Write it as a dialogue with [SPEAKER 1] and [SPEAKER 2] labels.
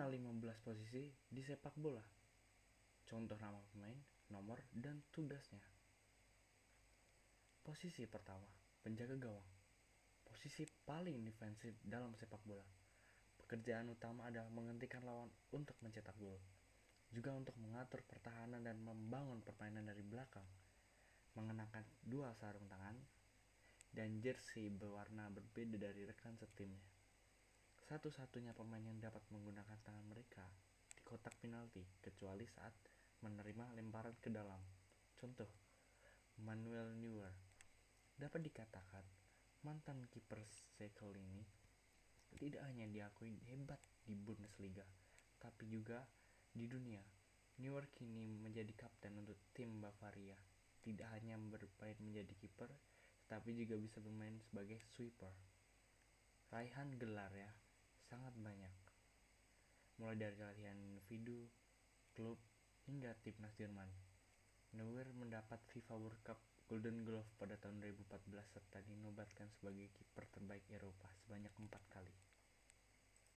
[SPEAKER 1] Mengenal 15 posisi di sepak bola. Contoh nama pemain, nomor, dan tugasnya. Posisi pertama, penjaga gawang. Posisi paling defensif dalam sepak bola. Pekerjaan utama adalah menghentikan lawan untuk mencetak gol. Juga untuk mengatur pertahanan dan membangun permainan dari belakang. Mengenakan dua sarung tangan dan jersey berwarna berbeda dari rekan setimnya. Satu-satunya pemain yang dapat menggunakan tangan mereka di kotak penalti kecuali saat menerima lemparan ke dalam. Contoh, Manuel Neuer. Dapat dikatakan, mantan kiper Sekel ini tidak hanya diakui hebat di Bundesliga, tapi juga di dunia. Neuer kini menjadi kapten untuk tim Bavaria. Tidak hanya bermain menjadi kiper, tapi juga bisa bermain sebagai sweeper. Raihan gelar ya. Mulai dari latihan individu, klub, hingga timnas Jerman. Neuer mendapat FIFA World Cup Golden Glove pada tahun 2014 serta dinobatkan sebagai kiper terbaik Eropa sebanyak empat kali.